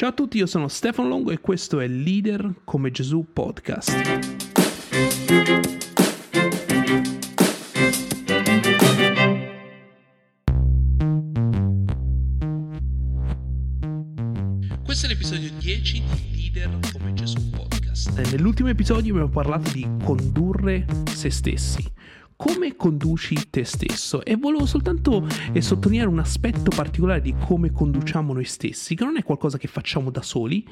Ciao a tutti, io sono Stefano Longo e questo è Leader come Gesù Podcast. Questo è l'episodio 10 di Leader come Gesù Podcast. Nell'ultimo episodio abbiamo parlato di condurre se stessi come conduci te stesso. E volevo soltanto eh, sottolineare un aspetto particolare di come conduciamo noi stessi, che non è qualcosa che facciamo da soli,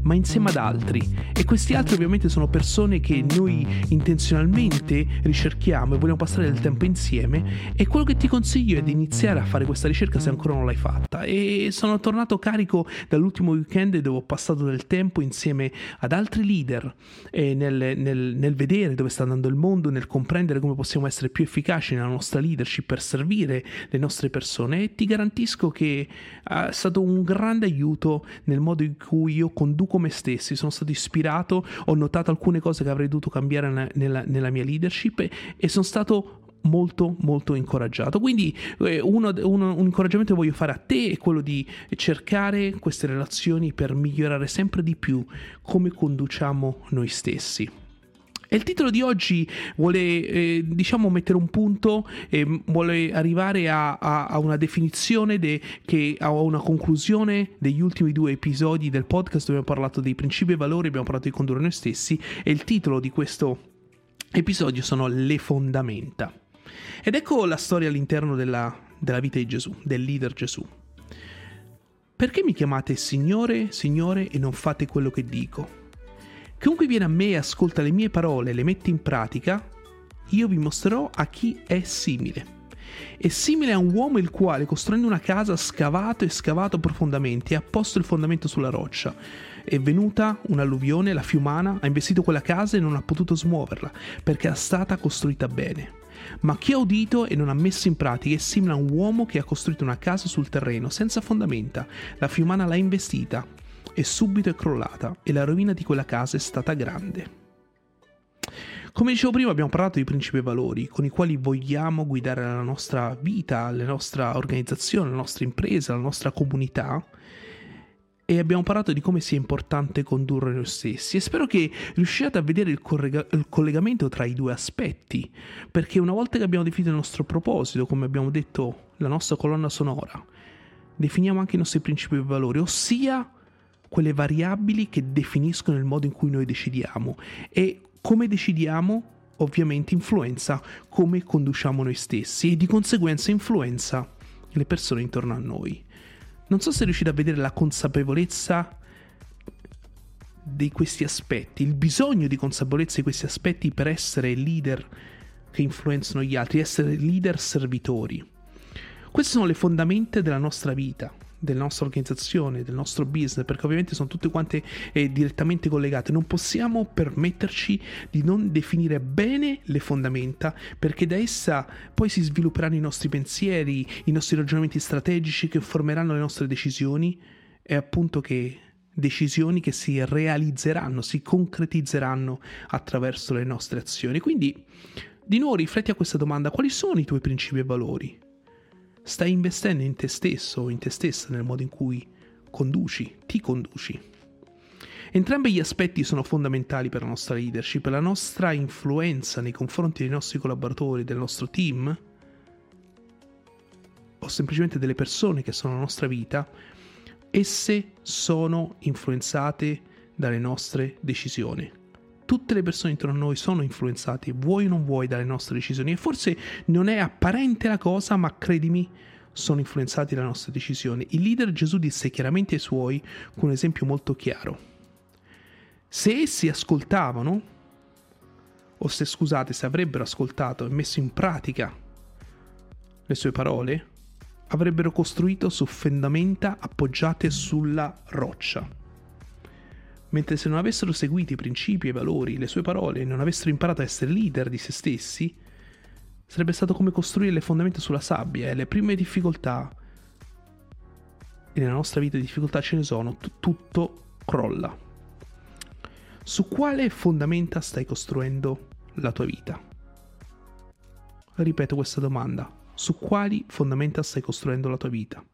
ma insieme ad altri. E questi altri ovviamente sono persone che noi intenzionalmente ricerchiamo e vogliamo passare del tempo insieme. E quello che ti consiglio è di iniziare a fare questa ricerca se ancora non l'hai fatta. E sono tornato carico dall'ultimo weekend dove ho passato del tempo insieme ad altri leader eh, nel, nel, nel vedere dove sta andando il mondo, nel comprendere come possiamo essere essere più efficaci nella nostra leadership per servire le nostre persone. E ti garantisco che è stato un grande aiuto nel modo in cui io conduco me stessi, sono stato ispirato, ho notato alcune cose che avrei dovuto cambiare nella, nella mia leadership e, e sono stato molto molto incoraggiato. Quindi eh, uno, uno, un incoraggiamento che voglio fare a te è quello di cercare queste relazioni per migliorare sempre di più come conduciamo noi stessi e il titolo di oggi vuole, eh, diciamo, mettere un punto e vuole arrivare a, a, a una definizione de, che a una conclusione degli ultimi due episodi del podcast dove abbiamo parlato dei principi e valori, abbiamo parlato di condurre noi stessi e il titolo di questo episodio sono Le fondamenta. Ed ecco la storia all'interno della, della vita di Gesù, del leader Gesù. Perché mi chiamate Signore, Signore e non fate quello che dico? Chiunque viene a me ascolta le mie parole e le mette in pratica, io vi mostrerò a chi è simile. È simile a un uomo il quale, costruendo una casa, ha scavato e scavato profondamente e ha posto il fondamento sulla roccia. È venuta un'alluvione, la fiumana ha investito quella casa e non ha potuto smuoverla, perché è stata costruita bene. Ma chi ha udito e non ha messo in pratica è simile a un uomo che ha costruito una casa sul terreno senza fondamenta. La fiumana l'ha investita e subito è crollata e la rovina di quella casa è stata grande. Come dicevo prima abbiamo parlato di principi e valori con i quali vogliamo guidare la nostra vita, la nostra organizzazione, la nostra impresa, la nostra comunità e abbiamo parlato di come sia importante condurre noi stessi e spero che riusciate a vedere il, correga- il, collegamento tra i due aspetti perché una volta che abbiamo definito il nostro proposito, come abbiamo detto la nostra colonna sonora, definiamo anche i nostri principi e valori, ossia quelle variabili che definiscono il modo in cui noi decidiamo e come decidiamo ovviamente influenza come conduciamo noi stessi e di conseguenza influenza le persone intorno a noi. Non so se riuscite a vedere la consapevolezza di questi aspetti, il bisogno di consapevolezza di questi aspetti per essere leader che influenzano gli altri, essere leader servitori. Queste sono le fondamenta della nostra vita della nostra organizzazione, del nostro business, perché ovviamente sono tutte quante eh, direttamente collegate. Non possiamo permetterci di non definire bene le fondamenta, perché da essa poi si svilupperanno i nostri pensieri, i nostri ragionamenti strategici che formeranno le nostre decisioni e appunto che decisioni che si realizzeranno, si concretizzeranno attraverso le nostre azioni. Quindi, di nuovo, rifletti a questa domanda, quali sono i tuoi principi e valori? Stai investendo in te stesso o in te stessa nel modo in cui conduci, ti conduci. Entrambi gli aspetti sono fondamentali per la nostra leadership, la nostra influenza nei confronti dei nostri collaboratori, del nostro team o semplicemente delle persone che sono nella nostra vita, esse sono influenzate dalle nostre decisioni tutte le persone intorno a noi sono influenzate, vuoi o non vuoi, dalle nostre decisioni. E forse non è apparente la cosa, ma credimi, sono influenzati dalle nostre decisioni. Il leader Gesù disse chiaramente ai suoi con un esempio molto chiaro. Se essi ascoltavano, o se scusate, se avrebbero ascoltato e messo in pratica le sue parole, avrebbero costruito su fondamenta appoggiate sulla roccia mentre se non avessero seguito i principi e i valori, le sue parole, e non avessero imparato a essere leader di se stessi, sarebbe stato come costruire le fondamenta sulla sabbia e le prime difficoltà, e nella nostra vita difficoltà ce ne sono, t- tutto crolla. Su quale fondamenta stai costruendo la tua vita? Ripeto questa domanda. Su quali fondamenta stai costruendo la tua vita?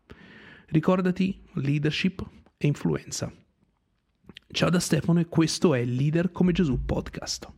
Ricordati, leadership e influenza. Ciao da Stefano e questo è Leader come Gesù podcast.